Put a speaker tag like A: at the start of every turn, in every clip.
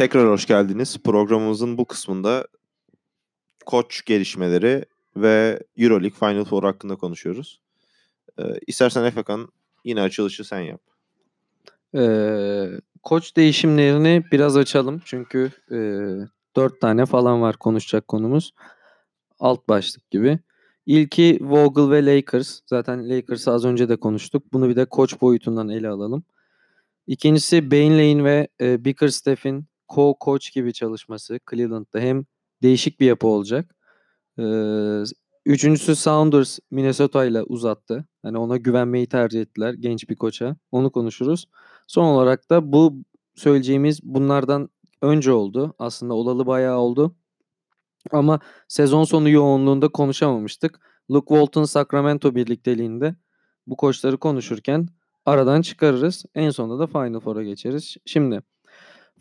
A: Tekrar hoş geldiniz. Programımızın bu kısmında koç gelişmeleri ve Euroleague Final Four hakkında konuşuyoruz. Ee, istersen Efekan yine açılışı sen yap.
B: Ee, koç değişimlerini biraz açalım. Çünkü e, dört tane falan var konuşacak konumuz. Alt başlık gibi. İlki Vogel ve Lakers. Zaten Lakers'ı az önce de konuştuk. Bunu bir de koç boyutundan ele alalım. İkincisi Bain ve e, Bickerstaff'in co-coach gibi çalışması Cleveland'da hem değişik bir yapı olacak. Ee, üçüncüsü Sounders Minnesota ile uzattı. Hani ona güvenmeyi tercih ettiler genç bir koça. Onu konuşuruz. Son olarak da bu söyleyeceğimiz bunlardan önce oldu. Aslında olalı bayağı oldu. Ama sezon sonu yoğunluğunda konuşamamıştık. Luke Walton Sacramento birlikteliğinde bu koçları konuşurken aradan çıkarırız. En sonunda da Final Four'a geçeriz. Şimdi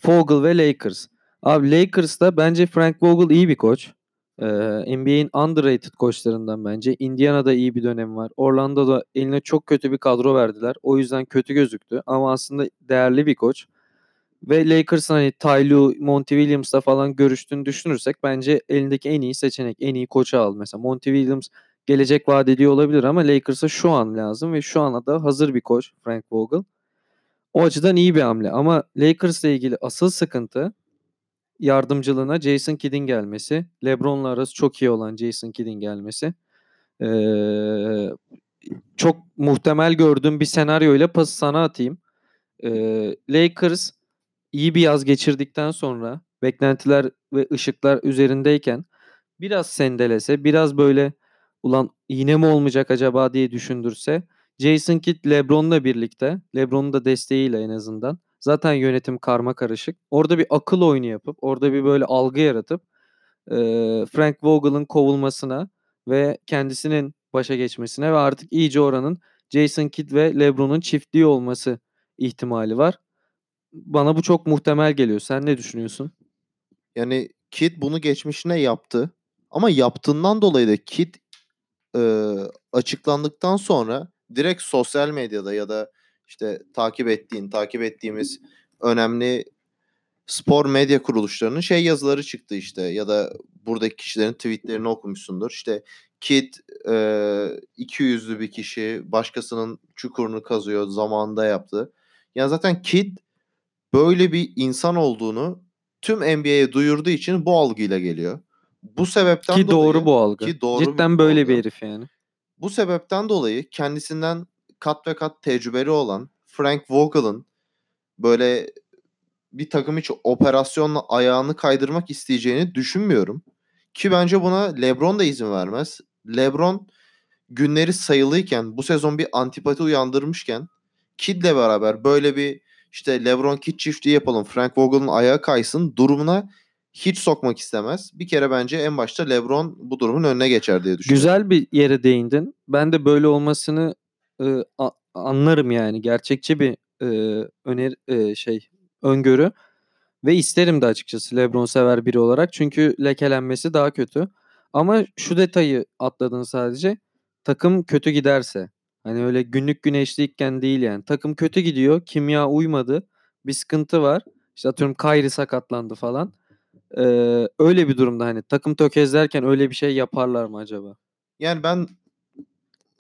B: Vogel ve Lakers. Abi Lakers'ta bence Frank Vogel iyi bir koç. Ee, NBA'in underrated koçlarından bence. Indiana'da iyi bir dönem var. Orlando'da eline çok kötü bir kadro verdiler. O yüzden kötü gözüktü. Ama aslında değerli bir koç. Ve Lakers'ın hani Ty Lue, Monty Williams'la falan görüştüğünü düşünürsek bence elindeki en iyi seçenek, en iyi koçu al. Mesela Monty Williams gelecek vaat ediyor olabilir ama Lakers'a şu an lazım ve şu ana da hazır bir koç Frank Vogel. O açıdan iyi bir hamle ama Lakers'la ilgili asıl sıkıntı yardımcılığına Jason Kidd'in gelmesi. LeBron'la arası çok iyi olan Jason Kidd'in gelmesi. Ee, çok muhtemel gördüğüm bir senaryoyla pası sana atayım. Ee, Lakers iyi bir yaz geçirdikten sonra beklentiler ve ışıklar üzerindeyken biraz sendelese, biraz böyle ulan yine mi olmayacak acaba diye düşündürse Jason Kidd LeBron'la birlikte, LeBron'un da desteğiyle en azından Zaten yönetim karma karışık. Orada bir akıl oyunu yapıp, orada bir böyle algı yaratıp e, Frank Vogel'ın kovulmasına ve kendisinin başa geçmesine ve artık iyice oranın Jason Kidd ve LeBron'un çiftliği olması ihtimali var. Bana bu çok muhtemel geliyor. Sen ne düşünüyorsun?
A: Yani Kidd bunu geçmişine yaptı. Ama yaptığından dolayı da Kidd e, açıklandıktan sonra direkt sosyal medyada ya da işte takip ettiğin, takip ettiğimiz önemli spor medya kuruluşlarının şey yazıları çıktı işte ya da buradaki kişilerin tweetlerini okumuşsundur. İşte Kid e, iki yüzlü bir kişi başkasının çukurunu kazıyor zamanında yaptı. Yani zaten Kid böyle bir insan olduğunu tüm NBA'ye duyurduğu için bu algıyla geliyor. Bu sebepten
B: ki
A: dolayı
B: doğru bu algı. Ki doğru Cidden böyle algı. bir herif yani.
A: Bu sebepten dolayı kendisinden kat ve kat tecrübeli olan Frank Vogel'ın böyle bir takım hiç operasyonla ayağını kaydırmak isteyeceğini düşünmüyorum. Ki bence buna LeBron da izin vermez. LeBron günleri sayılıyken bu sezon bir antipati uyandırmışken Kid'le beraber böyle bir işte LeBron Kid çiftliği yapalım. Frank Vogel'ın ayağı kaysın durumuna hiç sokmak istemez. Bir kere bence en başta LeBron bu durumun önüne geçer diye düşünüyorum.
B: Güzel bir yere değindin. Ben de böyle olmasını e, a, anlarım yani. Gerçekçi bir e, öner e, şey öngörü ve isterim de açıkçası LeBron sever biri olarak. Çünkü lekelenmesi daha kötü. Ama şu detayı atladın sadece. Takım kötü giderse. Hani öyle günlük güneşliyken değil yani. Takım kötü gidiyor. Kimya uymadı. Bir sıkıntı var. İşte atıyorum Kyrie sakatlandı falan. Ee, öyle bir durumda hani takım tökezlerken öyle bir şey yaparlar mı acaba?
A: Yani ben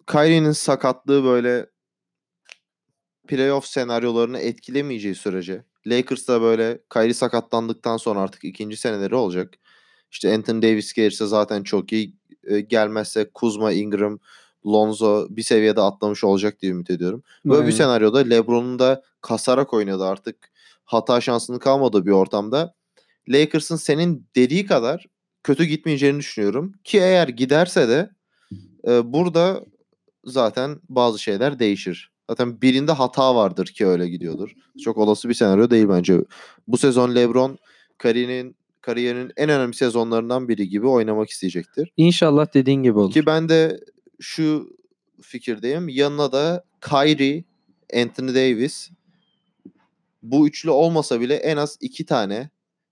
A: Kyrie'nin sakatlığı böyle playoff senaryolarını etkilemeyeceği sürece Lakers'ta böyle Kyrie sakatlandıktan sonra artık ikinci seneleri olacak. İşte Anthony Davis gelirse zaten çok iyi. E, gelmezse Kuzma, Ingram, Lonzo bir seviyede atlamış olacak diye ümit ediyorum. Böyle Aynen. bir senaryoda LeBron'un da kasarak oynadı artık. Hata şansının kalmadığı bir ortamda. Lakers'ın senin dediği kadar kötü gitmeyeceğini düşünüyorum. Ki eğer giderse de e, burada zaten bazı şeyler değişir. Zaten birinde hata vardır ki öyle gidiyordur. Çok olası bir senaryo değil bence. Bu sezon LeBron kariyerinin kariyerinin en önemli sezonlarından biri gibi oynamak isteyecektir.
B: İnşallah dediğin gibi olur.
A: Ki ben de şu fikirdeyim. Yanına da Kyrie, Anthony Davis bu üçlü olmasa bile en az iki tane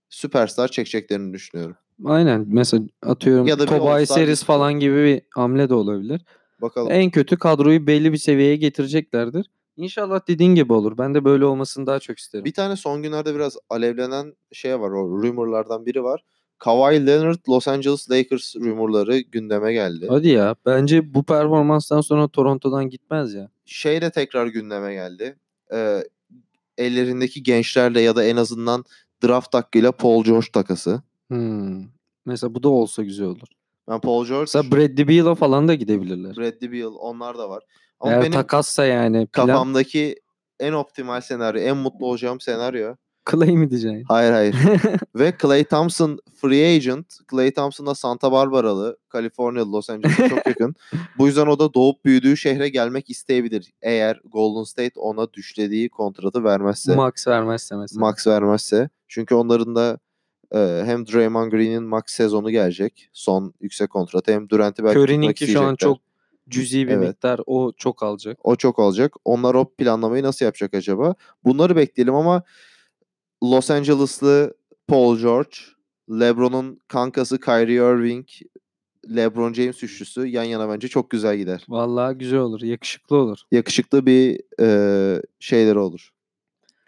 A: süperstar çekeceklerini düşünüyorum.
B: Aynen. Mesela atıyorum ya da Tobias Harris falan gibi bir hamle de olabilir. Bakalım. En kötü kadroyu belli bir seviyeye getireceklerdir. İnşallah dediğin gibi olur. Ben de böyle olmasını daha çok isterim.
A: Bir tane son günlerde biraz alevlenen şey var. O rumorlardan biri var. Kawhi Leonard Los Angeles Lakers rumorları gündeme geldi.
B: Hadi ya. Bence bu performanstan sonra Toronto'dan gitmez ya.
A: Şey de tekrar gündeme geldi. Ee, ellerindeki gençlerle ya da en azından draft hakkıyla Paul George takası.
B: Hmm. Mesela bu da olsa güzel olur.
A: Ben Paul George,
B: Mesela Bradley Beal'a falan da gidebilirler.
A: Bradley Beal onlar da var. Ama
B: Eğer
A: benim
B: takassa yani plan
A: kafamdaki en optimal senaryo, en mutlu olacağım senaryo.
B: Clay mi diyeceksin?
A: Hayır hayır. Ve Clay Thompson free agent. Clay Thompson da Santa Barbaralı. Kaliforniya, Los Angeles'a çok yakın. Bu yüzden o da doğup büyüdüğü şehre gelmek isteyebilir. Eğer Golden State ona düşlediği kontratı vermezse.
B: Max vermezse mesela.
A: Max vermezse. Çünkü onların da e, hem Draymond Green'in max sezonu gelecek. Son yüksek kontratı. Hem Durant'i belki tutmak
B: Curry'ninki şu an çok cüzi bir
A: Evet.
B: miktar. O çok alacak.
A: O çok olacak. Onlar o planlamayı nasıl yapacak acaba? Bunları bekleyelim ama Los Angeles'lı Paul George, LeBron'un kankası Kyrie Irving, LeBron James üçlüsü yan yana bence çok güzel gider.
B: Vallahi güzel olur. Yakışıklı olur.
A: Yakışıklı bir e, şeyleri olur.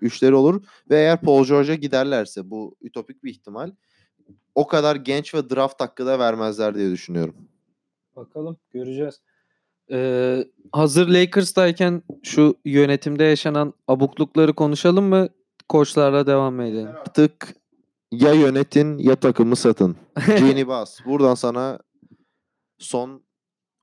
A: Üçleri olur ve eğer Paul George'a giderlerse bu ütopik bir ihtimal o kadar genç ve draft hakkı da vermezler diye düşünüyorum.
B: Bakalım göreceğiz. Ee, hazır Lakers'tayken şu yönetimde yaşanan abuklukları konuşalım mı? Koçlarla devam edelim?
A: Artık ya yönetin ya takımı satın. Jenny Bass. Buradan sana son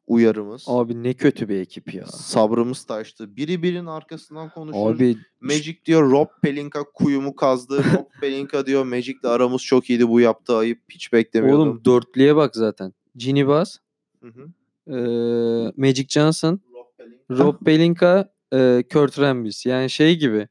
A: uyarımız.
B: Abi ne kötü bir ekip ya.
A: Sabrımız taştı. Biri birinin arkasından konuşuyor.
B: Abi
A: Magic diyor Rob Pelinka kuyumu kazdı. Rob Pelinka diyor Magic'le aramız çok iyiydi. Bu yaptığı ayıp hiç beklemiyordum.
B: oğlum dörtlüye bak zaten. Ginny Bass,
A: Hı hı.
B: Magic Johnson,
A: Rob Pelinka.
B: Rob Pelinka, ee, Kurt Rambis. Yani şey gibi.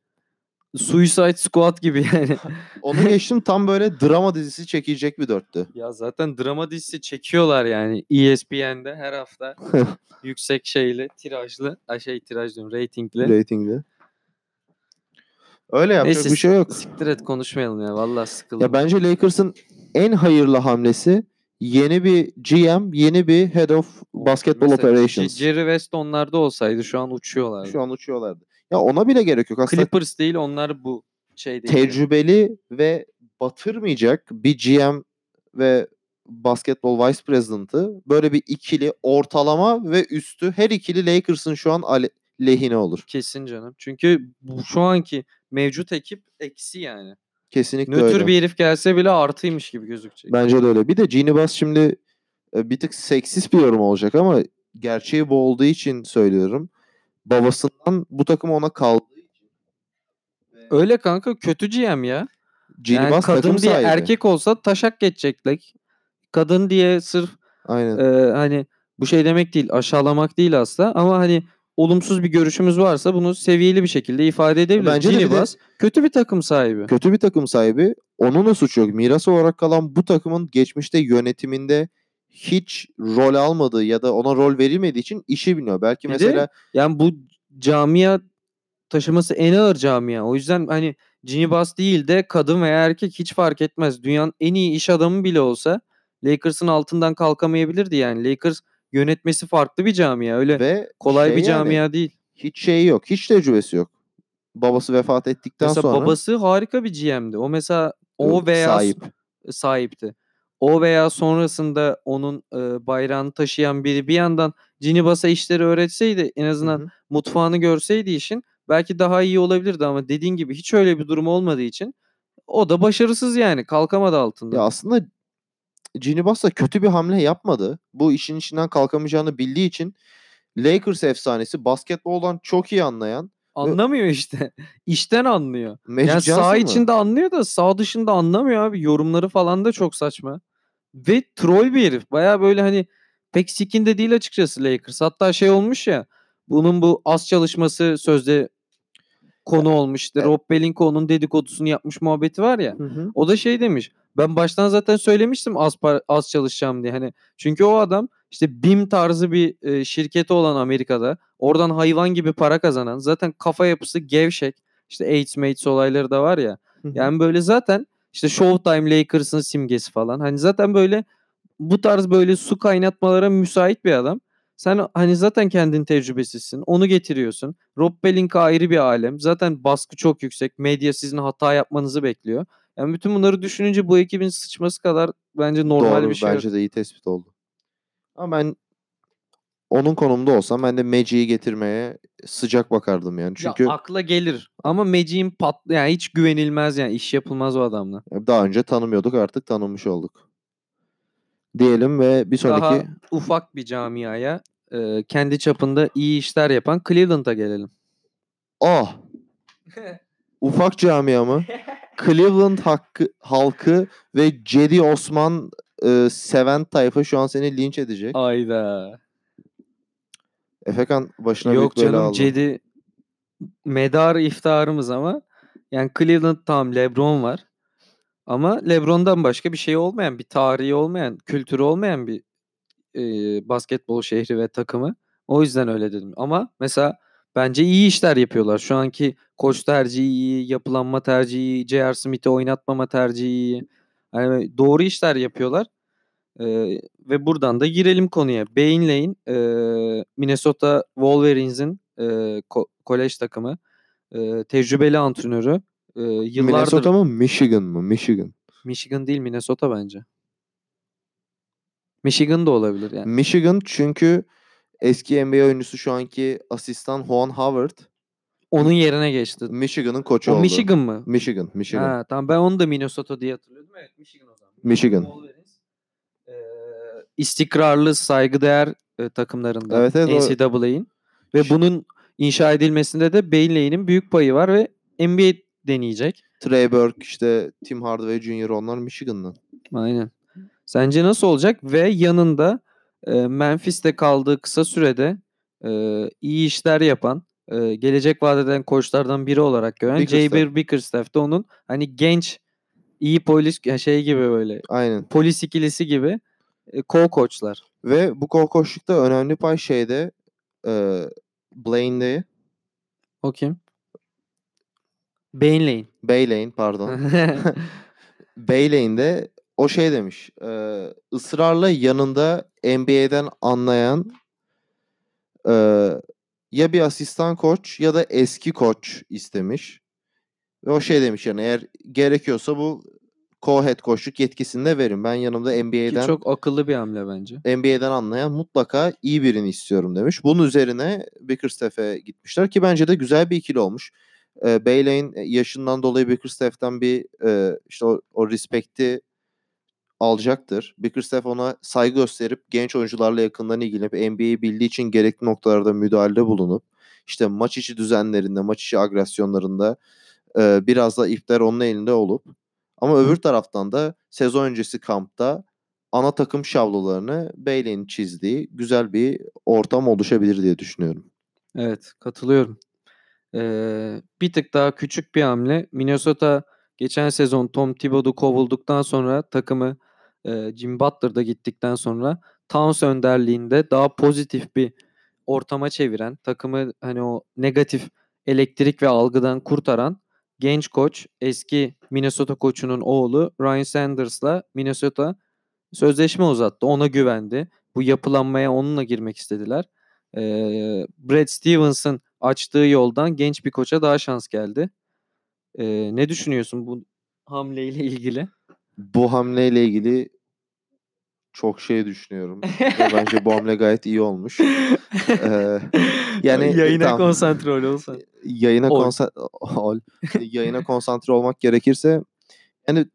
B: Suicide Squad gibi yani.
A: Onu geçtim tam böyle drama dizisi çekilecek bir dörttü.
B: ya zaten drama dizisi çekiyorlar yani ESPN'de her hafta yüksek şeyli, tirajlı, şey tiraj diyorum, ratingli.
A: Ratingli. Öyle yapacak
B: Neyse
A: bir şey yok.
B: siktir et konuşmayalım ya. Vallahi sıkıldım.
A: Ya bence Lakers'ın en hayırlı hamlesi yeni bir GM, yeni bir Head of Basketball
B: Mesela
A: Operations.
B: Jerry West onlarda olsaydı şu an uçuyorlardı.
A: Şu an uçuyorlardı. Ya ona bile gerek yok. Aslında
B: Clippers değil onlar bu şey değil.
A: tecrübeli ve batırmayacak bir GM ve basketbol vice president'ı böyle bir ikili ortalama ve üstü her ikili Lakers'ın şu an ale- lehine olur.
B: Kesin canım. Çünkü bu şu anki mevcut ekip eksi yani.
A: Kesinlikle
B: Nötr
A: öyle.
B: bir herif gelse bile artıymış gibi gözükecek.
A: Bence de öyle. Bir de Genie Bass şimdi e, bir tık seksist bir yorum olacak ama gerçeği bu olduğu için söylüyorum. Babasından bu takım ona için.
B: Öyle kanka kötü GM ya.
A: Genie
B: yani kadın diye
A: sahibi.
B: erkek olsa taşak geçecekler. Kadın diye sırf
A: Aynen.
B: e, hani bu şey demek değil aşağılamak değil asla ama hani olumsuz bir görüşümüz varsa bunu seviyeli bir şekilde ifade edebiliriz.
A: Bence bir de-
B: Bass kötü bir takım sahibi.
A: Kötü bir takım sahibi. Onun da suçu yok. Miras olarak kalan bu takımın geçmişte yönetiminde hiç rol almadığı ya da ona rol verilmediği için işi bilmiyor. Belki
B: Bir de
A: mesela
B: Yani bu camia taşıması en ağır camia. O yüzden hani Ginny Bass değil de kadın veya erkek hiç fark etmez. Dünyanın en iyi iş adamı bile olsa Lakers'ın altından kalkamayabilirdi yani. Lakers yönetmesi farklı bir camia. Öyle
A: ve
B: kolay
A: şey
B: bir
A: yani,
B: camia değil.
A: hiç şeyi yok. Hiç tecrübesi yok. Babası vefat ettikten
B: Mesela
A: sonra
B: babası harika bir GM'di. O mesela o veya
A: sahip.
B: sahipti. O veya sonrasında onun e, bayrağını taşıyan biri bir yandan Ginny Bass'a işleri öğretseydi en azından
A: hı.
B: mutfağını görseydi işin belki daha iyi olabilirdi ama dediğin gibi hiç öyle bir durum olmadığı için o da başarısız yani kalkamadı altından.
A: Ya aslında Ginny Bass da kötü bir hamle yapmadı. Bu işin içinden kalkamayacağını bildiği için Lakers efsanesi basketboldan çok iyi anlayan
B: Anlamıyor işte. İşten anlıyor.
A: Magic
B: yani
A: Johnson
B: sağ
A: mı?
B: içinde anlıyor da sağ dışında anlamıyor abi. Yorumları falan da çok saçma. Ve troll bir herif. Baya böyle hani pek sikinde değil açıkçası Lakers. Hatta şey olmuş ya bunun bu az çalışması sözde konu olmuş. İşte
A: e-
B: Rob Pelinka onun dedikodusunu yapmış muhabbeti var ya.
A: Hı hı.
B: O da şey demiş. Ben baştan zaten söylemiştim az par- az çalışacağım diye. Hani çünkü o adam işte BİM tarzı bir e, şirketi olan Amerika'da oradan hayvan gibi para kazanan zaten kafa yapısı gevşek. İşte AIDS mates olayları da var ya. Yani böyle zaten işte Showtime Lakers'ın simgesi falan. Hani zaten böyle bu tarz böyle su kaynatmalara müsait bir adam. Sen hani zaten kendin tecrübesizsin. Onu getiriyorsun. Rob Pelinka ayrı bir alem. Zaten baskı çok yüksek. Medya sizin hata yapmanızı bekliyor. Yani bütün bunları düşününce bu ekibin sıçması kadar bence normal
A: Doğru
B: bir şey. yok.
A: bence de iyi tespit oldu. Ama ben onun konumda olsam ben de Magic'i getirmeye sıcak bakardım yani. Çünkü
B: Ya akla gelir ama Magic'in pat yani hiç güvenilmez yani iş yapılmaz o adamla.
A: daha önce tanımıyorduk artık tanımış olduk. Diyelim ve bir sonraki
B: Daha ufak bir camiaya e, kendi çapında iyi işler yapan Cleveland'a gelelim.
A: ah ufak camia mı? Cleveland hakkı, halkı ve Cedi Osman e, seven tayfa şu an seni linç edecek.
B: Ayda.
A: Efekan başına
B: Yok
A: büyük bela
B: canım
A: aldı.
B: Cedi medar iftarımız ama yani Cleveland tam LeBron var. Ama LeBron'dan başka bir şey olmayan, bir tarihi olmayan, kültürü olmayan bir e, basketbol şehri ve takımı. O yüzden öyle dedim. Ama mesela bence iyi işler yapıyorlar. Şu anki koç tercihi iyi, yapılanma tercihi iyi, J.R. Smith'i oynatmama tercihi iyi. Yani doğru işler yapıyorlar. Ee, ve buradan da girelim konuya. Bain Lane, e, Minnesota Wolverines'in e, ko- kolej takımı. E, tecrübeli antrenörü. E, yıllardır
A: Minnesota mı Michigan mı? Michigan.
B: Michigan değil Minnesota bence. Michigan da olabilir yani.
A: Michigan çünkü eski NBA oyuncusu şu anki asistan Juan Howard
B: Onun yerine geçti.
A: Michigan'ın koçu
B: O
A: oldu.
B: Michigan mı?
A: Michigan, Michigan.
B: Ha, tamam ben onu da Minnesota diye hatırlıyordum. Evet Michigan o zaman.
A: Michigan.
B: Wolverines, e, istikrarlı, saygıdeğer e, takımlarından
A: Evet, evet,
B: NCAA'in. Ve
A: Ş-
B: bunun inşa edilmesinde de Bain Lane'in büyük payı var ve NBA deneyecek.
A: Trey Burke işte Tim Hardaway Jr. onlar Michigan'dan.
B: Aynen. Sence nasıl olacak? Ve yanında Memphis'te kaldığı kısa sürede iyi işler yapan, gelecek vadeden koçlardan biri olarak gören
A: Bickerstaff.
B: J.B. Bickerstaff da onun hani genç iyi polis şey gibi böyle
A: Aynen.
B: polis ikilisi gibi co-koçlar.
A: Ve bu kol koşlukta önemli pay şeyde e, Blaine'de
B: O kim? Bain Lane.
A: Baylane pardon. Baylane'de o şey demiş. E, ısrarla yanında NBA'den anlayan e, ya bir asistan koç ya da eski koç istemiş. Ve o şey demiş yani eğer gerekiyorsa bu co-head koçluk yetkisini de verin. Ben yanımda
B: Ki
A: NBA'den
B: çok akıllı bir hamle bence.
A: NBA'den anlayan mutlaka iyi birini istiyorum demiş. Bunun üzerine Bickerstaff'e gitmişler ki bence de güzel bir ikili olmuş. Ee, Baylane yaşından dolayı Bickerstaff'ten bir e, işte o, o respekti alacaktır. Bickerstaff ona saygı gösterip genç oyuncularla yakından ilgilenip NBA'yi bildiği için gerekli noktalarda müdahalede bulunup işte maç içi düzenlerinde, maç içi agresyonlarında e, biraz da ipler onun elinde olup ama öbür taraftan da sezon öncesi kampta ana takım şavlolarını Bailey'in çizdiği güzel bir ortam oluşabilir diye düşünüyorum.
B: Evet katılıyorum. Ee, bir tık daha küçük bir hamle. Minnesota geçen sezon Tom Thibodeau kovulduktan sonra takımı e, Jim Butler'da gittikten sonra Towns önderliğinde daha pozitif bir ortama çeviren, takımı hani o negatif elektrik ve algıdan kurtaran genç koç, eski Minnesota koçunun oğlu Ryan Sanders'la Minnesota sözleşme uzattı. Ona güvendi. Bu yapılanmaya onunla girmek istediler. Ee, Brad Stevens'ın açtığı yoldan genç bir koça daha şans geldi. Ee, ne düşünüyorsun bu hamleyle ilgili?
A: Bu hamleyle ilgili çok şey düşünüyorum. Bence bu hamle gayet iyi olmuş. Ee, yani
B: yayına
A: tamam.
B: konsantre ol olsan.
A: yayına
B: Ol.
A: konsantre ol. yayına konsantre olmak gerekirse yani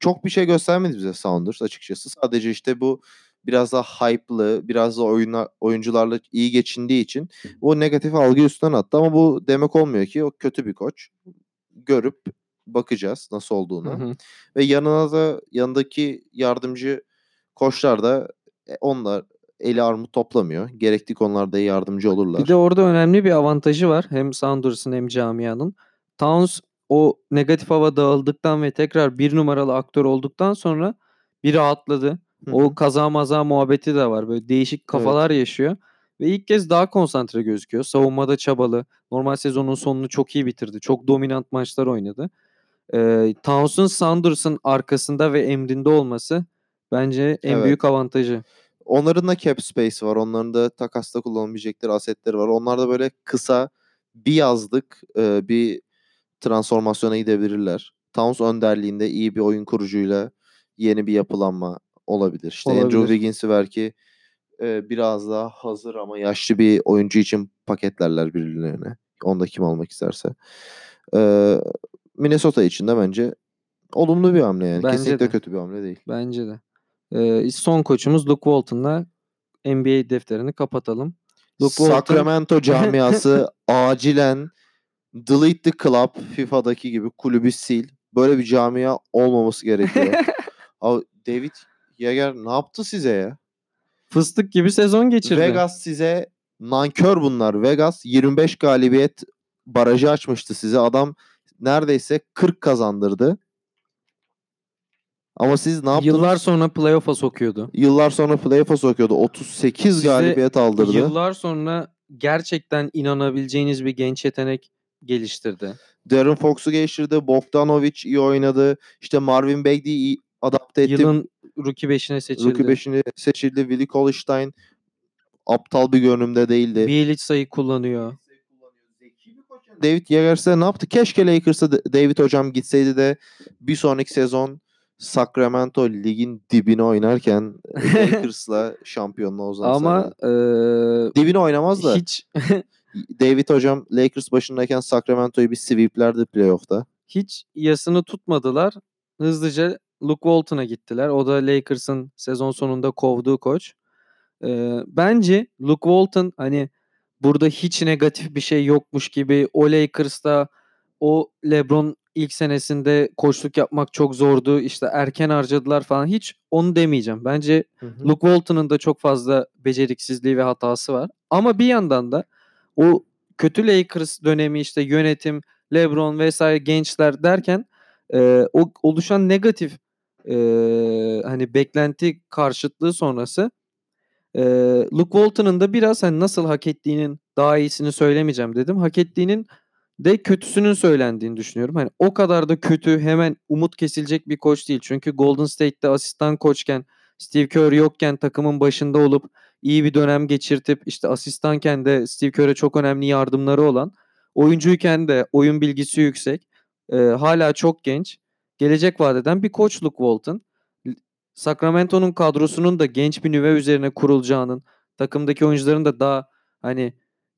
A: çok bir şey göstermedi bize Sounders açıkçası. Sadece işte bu biraz daha hype'lı, biraz da oyuna, oyuncularla iyi geçindiği için o negatif algı üstünden attı ama bu demek olmuyor ki o kötü bir koç. Görüp bakacağız nasıl
B: Hı
A: olduğunu.
B: hı.
A: Ve yanına da yanındaki yardımcı koçlar da e, onlar eli armut toplamıyor. Gerekli konularda yardımcı olurlar.
B: Bir de orada önemli bir avantajı var. Hem Sounders'ın hem camianın. Towns o negatif hava dağıldıktan ve tekrar bir numaralı aktör olduktan sonra bir rahatladı.
A: Hı
B: O
A: hı.
B: kaza maza muhabbeti de var. Böyle değişik kafalar yaşıyor. Ve ilk kez daha konsantre gözüküyor. Savunmada çabalı. Normal sezonun sonunu çok iyi bitirdi. Çok dominant maçlar oynadı. Ee, Towns'un Sanders'ın arkasında ve emrinde olması bence en
A: Evet.
B: büyük avantajı.
A: Onların da cap space var. Onların da takasta kullanabilecekleri asetleri var. Onlar da böyle kısa bir yazlık e, bir transformasyona gidebilirler. Towns önderliğinde iyi bir oyun kurucuyla yeni bir yapılanma olabilir. İşte Andrew
B: Olabilir.
A: Wiggins'i belki e, biraz daha hazır ama yaşlı bir oyuncu için paketlerler birilerine. Onda kim almak isterse. E, Minnesota için de bence olumlu bir hamle yani.
B: Bence
A: Kesinlikle
B: de.
A: kötü bir hamle değil.
B: Bence de. Ee, son koçumuz Luke Walton'la NBA defterini kapatalım. Luke Walton
A: Sacramento camiası acilen delete the club FIFA'daki gibi kulübü sil. Böyle bir camia olmaması gerekiyor. Abi David Yeager ne yaptı size ya?
B: Fıstık gibi sezon geçirdi.
A: Vegas size nankör bunlar. Vegas 25 galibiyet barajı açmıştı size. Adam neredeyse 40 kazandırdı. Ama siz ne yaptınız?
B: Yıllar sonra playoff'a sokuyordu.
A: Yıllar sonra playoff'a sokuyordu. 38
B: Size
A: galibiyet aldırdı.
B: Yıllar sonra gerçekten inanabileceğiniz bir genç yetenek geliştirdi.
A: Darren Fox'u geliştirdi. Bogdanovic iyi oynadı. İşte Marvin Bagley iyi adapte etti.
B: Yılın rookie 5'ine seçildi.
A: Rookie 5'ini seçildi. Willie Cauley-Stein aptal bir görünümde değildi.
B: Bielitsa'yı kullanıyor.
A: David Yeager'se ne yaptı? Keşke Lakers'a da- David hocam gitseydi de bir sonraki sezon Sacramento ligin dibine oynarken Lakers'la şampiyonluğa uzansaydı.
B: Ama eee,
A: dibine oynamaz da
B: hiç
A: David hocam Lakers başındayken Sacramento'yu bir sweeplerdi playoff'ta.
B: hiç yasını tutmadılar. Hızlıca Luke Walton'a gittiler. O da Lakers'ın sezon sonunda kovduğu koç. Ee, bence Luke Walton hani burada hiç negatif bir şey yokmuş gibi o Lakers'ta o LeBron ilk senesinde koçluk yapmak çok zordu. İşte erken harcadılar falan. Hiç onu demeyeceğim. Bence Luke Walton'ın da çok fazla beceriksizliği ve hatası var. Ama bir yandan da o kötü Lakers dönemi işte yönetim, LeBron vesaire gençler derken e, o oluşan negatif e, hani beklenti karşıtlığı sonrası e, Luke Walton'ın da biraz hani nasıl hak ettiğinin daha iyisini söylemeyeceğim dedim. Hak ettiğinin de kötüsünün söylendiğini düşünüyorum. Hani o kadar da kötü hemen umut kesilecek bir koç değil. Çünkü Golden State'te asistan koçken Steve Kerr yokken takımın başında olup iyi bir dönem geçirtip işte asistanken de Steve Kerr'e çok önemli yardımları olan oyuncuyken de oyun bilgisi yüksek e, hala çok genç gelecek vadeden bir koç Luke Walton. Sacramento'nun kadrosunun da genç bir nüve üzerine kurulacağının takımdaki oyuncuların da daha hani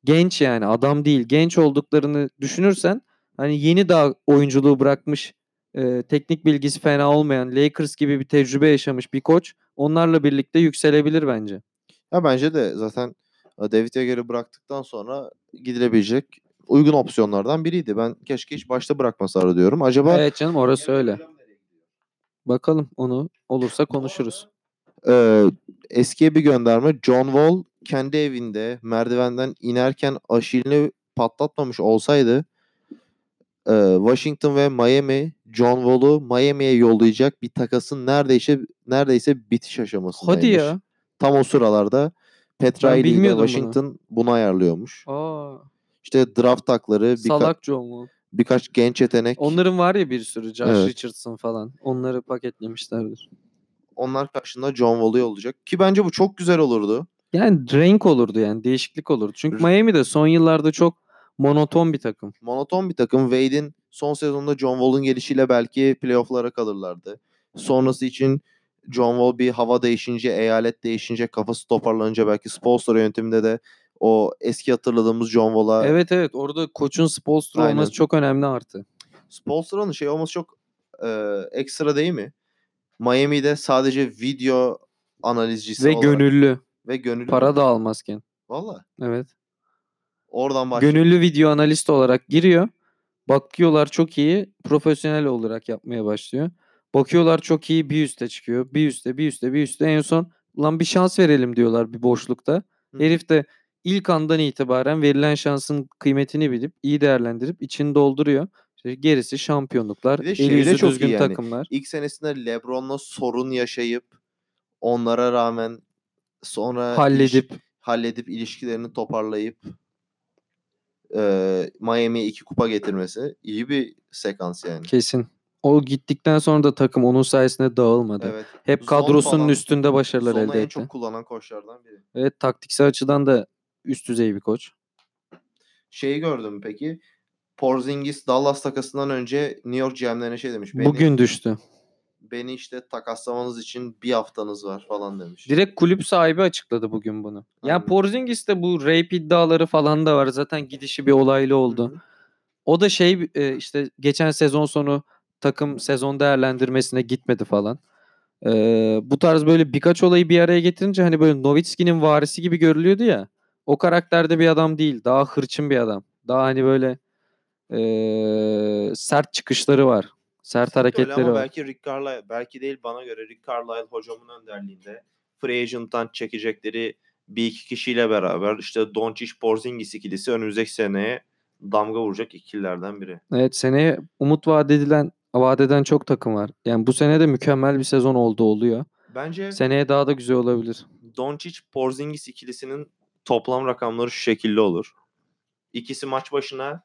B: genç yani adam değil genç olduklarını düşünürsen hani yeni daha oyunculuğu bırakmış e, teknik bilgisi fena olmayan Lakers gibi bir tecrübe yaşamış bir koç onlarla birlikte yükselebilir bence.
A: Ya bence de zaten e, David Yeager'i bıraktıktan sonra gidilebilecek uygun opsiyonlardan biriydi. Ben keşke hiç başta bırakmasalar diyorum. Acaba
B: Evet canım orası öyle. Bakalım onu olursa konuşuruz.
A: e, eskiye bir gönderme. John Wall kendi evinde merdivenden inerken aşilini patlatmamış olsaydı e, Washington ve Miami John Wall'u Miami'ye yollayacak bir takasın neredeyse neredeyse bitiş aşamasındaymış.
B: Hadi ya.
A: Tam o sıralarda Petra ile
B: bilmiyordum bunu.
A: Washington bunu ayarlıyormuş.
B: Aa,
A: İşte draft takları
B: salak John Wall.
A: birkaç genç yetenek.
B: Onların var ya bir sürü Josh
A: Evet.
B: Richardson falan. Onları paketlemişlerdir.
A: Onlar karşında John Wall'u yollayacak. Ki bence bu çok güzel olurdu.
B: Yani renk olurdu yani değişiklik olurdu. Çünkü
A: R-
B: Miami de son yıllarda çok monoton bir takım.
A: Monoton bir takım. Wade'in son sezonda John Wall'un gelişiyle belki playoff'lara kalırlardı. Sonrası için John Wall bir hava değişince, eyalet değişince, kafası toparlanınca belki Spolstra yönetiminde de o eski hatırladığımız John Wall'a
B: Evet evet orada koçun Spolstra
A: Aynen.
B: olması çok önemli artı.
A: Spolstra'nın şey olması çok e, ekstra değil mi? Miami'de sadece video analizcisi
B: Ve
A: olarak
B: gönüllü.
A: ve gönüllü.
B: Para da almazken.
A: Valla.
B: Evet.
A: Oradan başlıyor.
B: Gönüllü video analist olarak giriyor. Bakıyorlar çok iyi. Profesyonel olarak yapmaya başlıyor. Bakıyorlar çok iyi bir üste çıkıyor. Bir üste bir üste bir üste. En son lan bir şans verelim diyorlar bir boşlukta.
A: Hı.
B: Herif de ilk andan itibaren verilen şansın kıymetini bilip iyi değerlendirip içini dolduruyor. İşte gerisi şampiyonluklar. Eli
A: şeyde
B: yüzü
A: çok
B: düzgün
A: yani.
B: takımlar.
A: İlk senesinde LeBron'la sorun yaşayıp onlara rağmen sonra
B: Halledip
A: halledip ilişkilerini toparlayıp e, Miami'ye iki kupa getirmesi iyi bir sekans yani.
B: kesin. o gittikten sonra da takım onun sayesinde dağılmadı.
A: Evet.
B: Hep
A: Zon
B: kadrosunun
A: falan.
B: üstünde başarılar elde
A: en
B: etti.
A: çok kullanan koçlardan biri.
B: Evet taktiksel açıdan da üst düzey bir koç.
A: Şeyi gördüm peki? Porzingis Dallas takasından önce New York GM'lerine şey demiş. Beni,
B: Bugün düştü.
A: beni işte takaslamanız için bir haftanız var falan demiş.
B: Direkt kulüp sahibi açıkladı bugün bunu. Ya
A: Aynen.
B: Porzingis'te bu rape iddiaları falan da var. Zaten gidişi bir olaylı oldu.
A: hı.
B: O da şey e, işte geçen sezon sonu takım sezon değerlendirmesine gitmedi falan. Ee, bu tarz böyle birkaç olayı bir araya getirince hani böyle Nowitzki'nin varisi gibi görülüyordu ya. O karakterde bir adam değil. Daha hırçın bir adam. Daha hani böyle e, sert çıkışları var. Sert
A: Öyle
B: hareketleri
A: ama
B: var.
A: belki Rick Carlisle, belki değil bana göre Rick Carlisle hocamın önderliğinde free agent'tan çekecekleri bir iki kişiyle beraber işte Doncic Porzingis ikilisi önümüzdeki seneye damga vuracak ikililerden biri.
B: Evet seneye umut vaat edilen vaat eden çok takım var. Yani bu sene de mükemmel bir sezon oldu oluyor.
A: Bence
B: Seneye daha da güzel olabilir.
A: Doncic Porzingis ikilisinin toplam rakamları şu şekilde olur. İkisi maç başına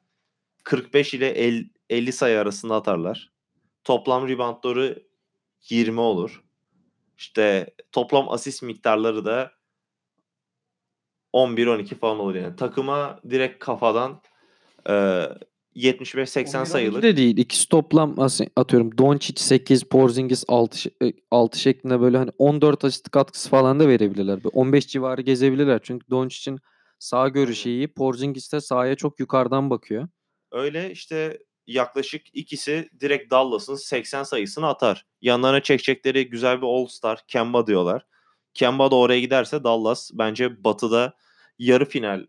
A: 45 ile el- 50 sayı arasında atarlar. Toplam reboundları 20 olur. İşte toplam asist miktarları da 11-12 falan olur yani. Takıma direkt kafadan e, 75-80 sayılık.
B: de değil. İkisi toplam atıyorum Doncic 8, Porzingis 6, 6 şeklinde böyle hani 14 asist katkısı falan da verebilirler. Böyle 15 civarı gezebilirler. Çünkü Doncic'in sağ görüşü iyi. Porzingis de sahaya çok yukarıdan bakıyor.
A: Öyle işte yaklaşık ikisi direkt Dallas'ın 80 sayısını atar. Yanlarına çekecekleri güzel bir All-Star Kemba diyorlar. Kemba da oraya giderse Dallas bence batıda yarı final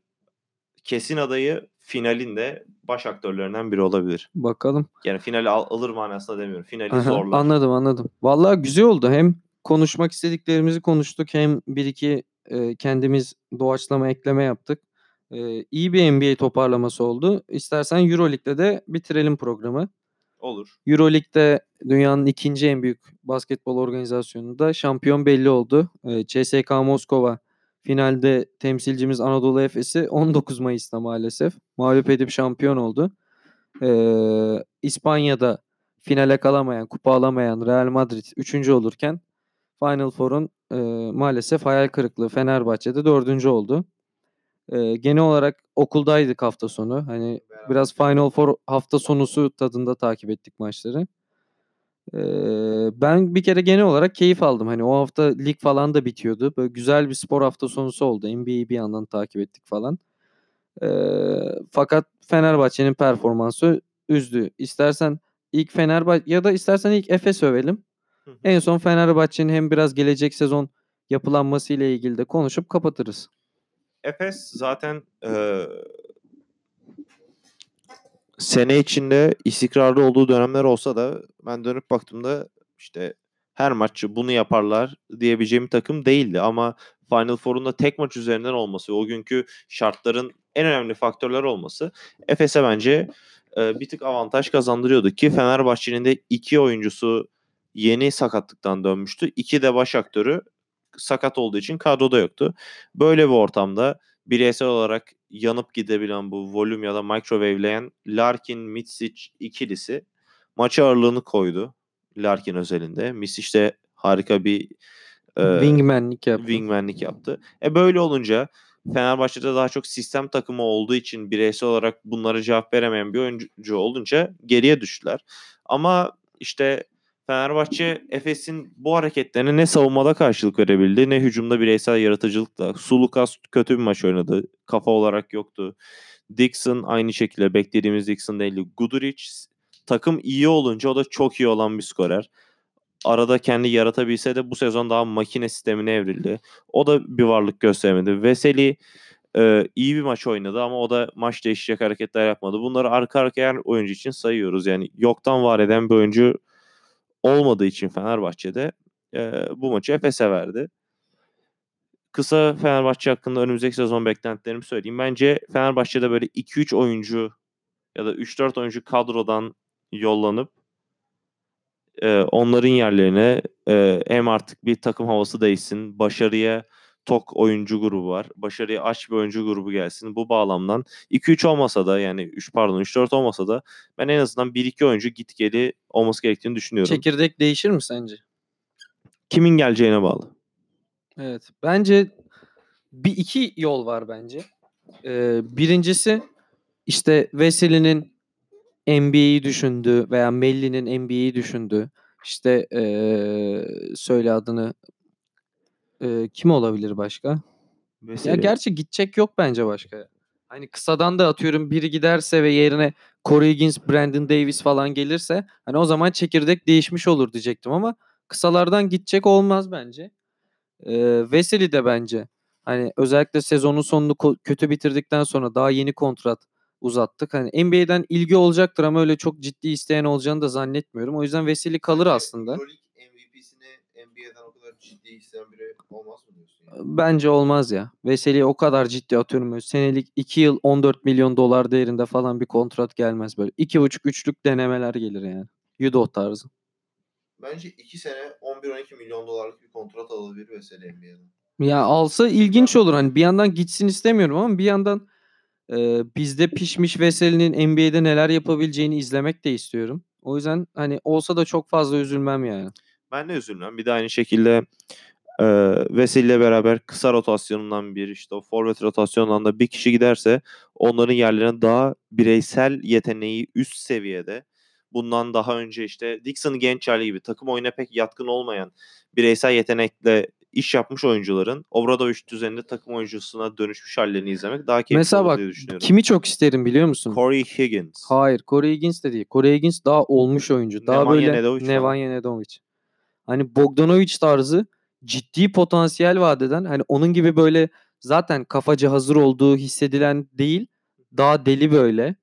A: kesin adayı finalinde baş aktörlerinden biri olabilir.
B: Bakalım.
A: Yani finali al- alır manasında demiyorum. Finali
B: Aha,
A: zorlar.
B: Anladım anladım. Vallahi güzel oldu. Hem konuşmak istediklerimizi konuştuk hem bir iki e, kendimiz doğaçlama ekleme yaptık. E, iyi bir NBA toparlaması oldu. İstersen Euroleague'de de bitirelim programı.
A: Olur.
B: Euroleague'de dünyanın ikinci en büyük basketbol organizasyonunda şampiyon belli oldu. E, CSKA Moskova finalde temsilcimiz Anadolu Efes'i 19 Mayıs'ta maalesef mağlup edip şampiyon oldu. E, İspanya'da finale kalamayan, kupa alamayan Real Madrid 3. olurken Final Four'un e, maalesef hayal kırıklığı Fenerbahçe'de 4. oldu. E, genel olarak okuldaydık hafta sonu. Hani biraz Final Four hafta sonusu tadında takip ettik maçları. E, ben bir kere genel olarak keyif aldım. Hani o hafta lig falan da bitiyordu. Böyle güzel bir spor hafta sonusu oldu. NBA'yi bir yandan takip ettik falan. E, fakat Fenerbahçe'nin performansı üzdü. İstersen ilk Fenerbahçe ya da istersen ilk Efes övelim.
A: Hı hı.
B: En son Fenerbahçe'nin hem biraz gelecek sezon yapılanması ile ilgili de konuşup kapatırız.
A: Efes zaten eee, sene içinde istikrarlı olduğu dönemler olsa da ben dönüp baktığımda işte her maçı bunu yaparlar diyebileceğim takım değildi ama Final Four'un da tek maç üzerinden olması o günkü şartların en önemli faktörler olması Efes'e bence e, bir tık avantaj kazandırıyordu ki Fenerbahçe'nin de iki oyuncusu yeni sakatlıktan dönmüştü. İki de baş aktörü sakat olduğu için kadroda yoktu. Böyle bir ortamda bireysel olarak yanıp gidebilen bu volüm ya da microwaveleyen Larkin Mitsic ikilisi maçı ağırlığını koydu. Larkin özelinde. Mitsic de harika bir e,
B: Wingman'lik yaptı.
A: wingmanlik yaptı. E böyle olunca Fenerbahçe'de daha çok sistem takımı olduğu için bireysel olarak bunlara cevap veremeyen bir oyuncu olunca geriye düştüler. Ama işte Fenerbahçe Efes'in bu hareketlerine ne savunmada karşılık verebildi ne hücumda bireysel yaratıcılıkla. Sulukas kötü bir maç oynadı. Kafa olarak yoktu. Dixon aynı şekilde beklediğimiz Dixon değildi. Guduric takım iyi olunca o da çok iyi olan bir skorer. Arada kendi yaratabilse de bu sezon daha makine sistemine evrildi. O da bir varlık göstermedi. Veseli e, iyi bir maç oynadı ama o da maç değişecek hareketler yapmadı. Bunları arka arkaya oyuncu için sayıyoruz. Yani yoktan var eden bir oyuncu olmadığı için Fenerbahçe'de e, bu maçı Efes'e verdi. Kısa Fenerbahçe hakkında önümüzdeki sezon beklentilerimi söyleyeyim. Bence Fenerbahçe'de böyle 2-3 oyuncu ya da 3-4 oyuncu kadrodan yollanıp e, onların yerlerine e, hem artık bir takım havası değişsin, başarıya tok oyuncu grubu var. Başarıya aç bir oyuncu grubu gelsin. Bu bağlamdan 2-3 olmasa da yani 3 pardon 3-4 olmasa da ben en azından 1-2 oyuncu git geli olması gerektiğini düşünüyorum.
B: Çekirdek değişir mi sence?
A: Kimin geleceğine bağlı.
B: Evet. Bence bir iki yol var bence. Ee, birincisi işte Veseli'nin NBA'yi düşündü veya Melli'nin NBA'yi düşündü. İşte ee, söyle adını ee, kim olabilir başka? Ya gerçi gidecek yok bence başka. Hani kısadan da atıyorum biri giderse ve yerine Corey Higgins, Brandon Davis falan gelirse hani o zaman çekirdek değişmiş olur diyecektim ama kısalardan gidecek olmaz bence. Ee, Veseli de bence hani özellikle sezonun sonunu ko- kötü bitirdikten sonra daha yeni kontrat uzattık. Hani NBA'den ilgi olacaktır ama öyle çok ciddi isteyen olacağını da zannetmiyorum. O yüzden Veseli kalır aslında.
A: Euroleague MVP'sini NBA'den o kadar ciddi isteyen biri olmaz mı diyorsun? Yani?
B: Bence olmaz ya. Veseli'ye o kadar ciddi atıyorum. Senelik 2 yıl 14 milyon dolar değerinde falan bir kontrat gelmez böyle. 2,5-3'lük denemeler gelir yani. Yudo tarzı.
A: Bence 2 sene 11-12 milyon dolarlık bir kontrat alabilir Veseli NBA'den.
B: Ya alsa ilginç olur. Hani bir yandan gitsin istemiyorum ama bir yandan e, bizde pişmiş Veseli'nin NBA'de neler yapabileceğini izlemek de istiyorum. O yüzden hani olsa da çok fazla üzülmem yani.
A: Ben de üzülmem. Bir de aynı şekilde e, Veseli ile beraber kısa rotasyonundan bir işte o forvet rotasyonundan da bir kişi giderse onların yerlerine daha bireysel yeteneği üst seviyede bundan daha önce işte Dixon Gençerli gibi takım oyuna pek yatkın olmayan bireysel yetenekle iş yapmış oyuncuların Obradoviç düzeninde takım oyuncusuna dönüşmüş hallerini izlemek daha keyifli
B: Mesela
A: olur
B: bak
A: diye düşünüyorum.
B: kimi çok isterim biliyor musun?
A: Corey Higgins.
B: Hayır, Corey Higgins de değil. Corey Higgins daha olmuş oyuncu. Daha
A: Nemanja
B: böyle
A: Nedović falan.
B: Nemanja Nedović. Hani Bogdanovic tarzı ciddi potansiyel vadeden hani onun gibi böyle zaten kafaca hazır olduğu hissedilen değil. Daha deli böyle.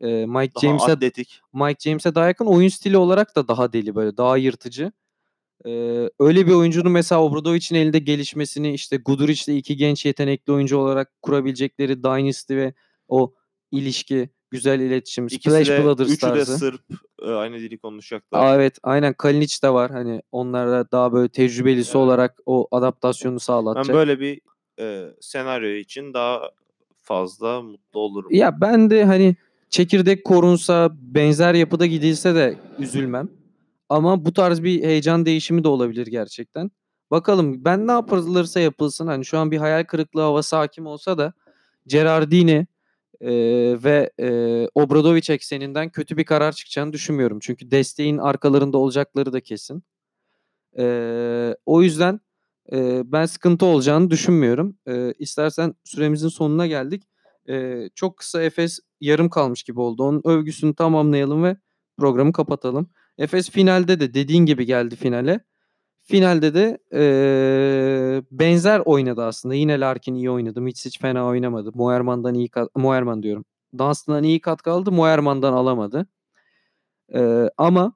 B: Ee, Mike
A: daha
B: James'e
A: atletik.
B: Mike James'e daha yakın oyun stili olarak da daha deli böyle daha yırtıcı. Ee, öyle bir oyuncunun mesela Obradovic'in elinde gelişmesini işte Guduric'le iki genç yetenekli oyuncu olarak kurabilecekleri Dynasty ve o ilişki, güzel iletişim,
A: İkisi
B: Splash
A: de,
B: Brothers
A: üçü de
B: tarzı.
A: Sırp. e, aynı dili konuşacaklar.
B: Aa, evet aynen Kalinic de var hani onlara daha böyle tecrübelisi
A: Evet.
B: olarak o adaptasyonu
A: Ben
B: sağlatacak.
A: böyle bir e, senaryo için daha fazla mutlu olurum.
B: Ya ben de hani çekirdek korunsa benzer yapıda gidilse de üzülmem. Ama bu tarz bir heyecan değişimi de olabilir gerçekten. Bakalım ben ne yapılırsa yapılsın hani şu an bir hayal kırıklığı havası hakim olsa da Gerardini e, ve e, Obradovic ekseninden kötü bir karar çıkacağını düşünmüyorum. Çünkü desteğin arkalarında olacakları da kesin. E, o yüzden e, ben sıkıntı olacağını düşünmüyorum. E, istersen süremizin sonuna geldik. E, çok kısa Efes yarım kalmış gibi oldu. Onun övgüsünü tamamlayalım ve programı kapatalım. Efes finalde de dediğin gibi geldi finale. Finalde de eee, benzer oynadı aslında. Yine Larkin iyi oynadı. Mitsic fena oynamadı. Moerman'dan iyi kat Moerman diyorum. Dunstan'dan iyi katkı aldı. Moerman'dan alamadı. Eee, ama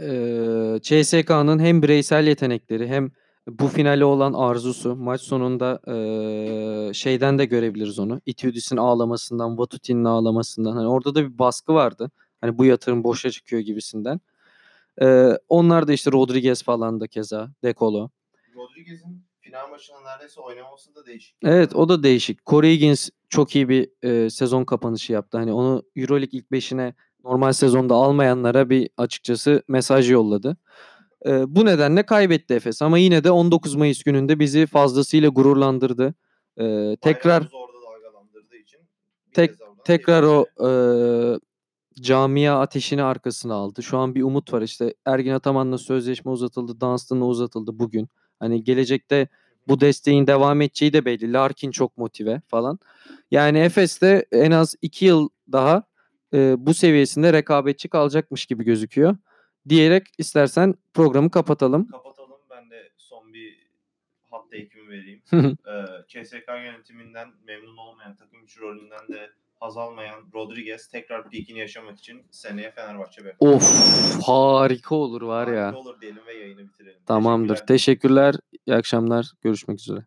B: eee CSK'nın hem bireysel yetenekleri hem bu finale olan arzusu maç sonunda eee, şeyden de görebiliriz onu. Itudis'in ağlamasından, Vatuti'nin ağlamasından. Hani orada da bir baskı vardı. Hani bu yatırım boşa çıkıyor gibisinden. Eee, onlar da işte Rodriguez falan da keza. Dekolo.
A: Rodriguez'in final maçında neredeyse oynaması da değişik.
B: Evet o da değişik. Corey Higgins çok iyi bir eee, sezon kapanışı yaptı. Hani onu Euroleague ilk beşine normal sezonda almayanlara bir açıkçası mesaj yolladı. Eee, bu nedenle kaybetti Efes ama yine de 19 Mayıs gününde bizi fazlasıyla gururlandırdı. Eee, tekrar Tek- tekrar o eee, camia ateşini arkasına aldı. Şu an bir umut var işte. Ergin Ataman'la sözleşme uzatıldı. Dunstan'la uzatıldı bugün. Hani gelecekte bu desteğin devam edeceği de belli. Larkin çok motive falan. Yani Efes'te en az 2 yıl daha eee, bu seviyesinde rekabetçi kalacakmış gibi gözüküyor. Diyerek istersen programı kapatalım.
A: Kapatalım. Ben de son bir hat ekimi vereyim. Ee, CSK yönetiminden memnun olmayan, takım içi rolünden de haz almayan Rodriguez tekrar peakini yaşamak için seneye Fenerbahçe bekliyor.
B: of harika olur var ya.
A: olur diyelim ve yayını bitirelim.
B: Tamamdır.
A: Teşekkürler.
B: Teşekkürler. İyi akşamlar. Görüşmek üzere.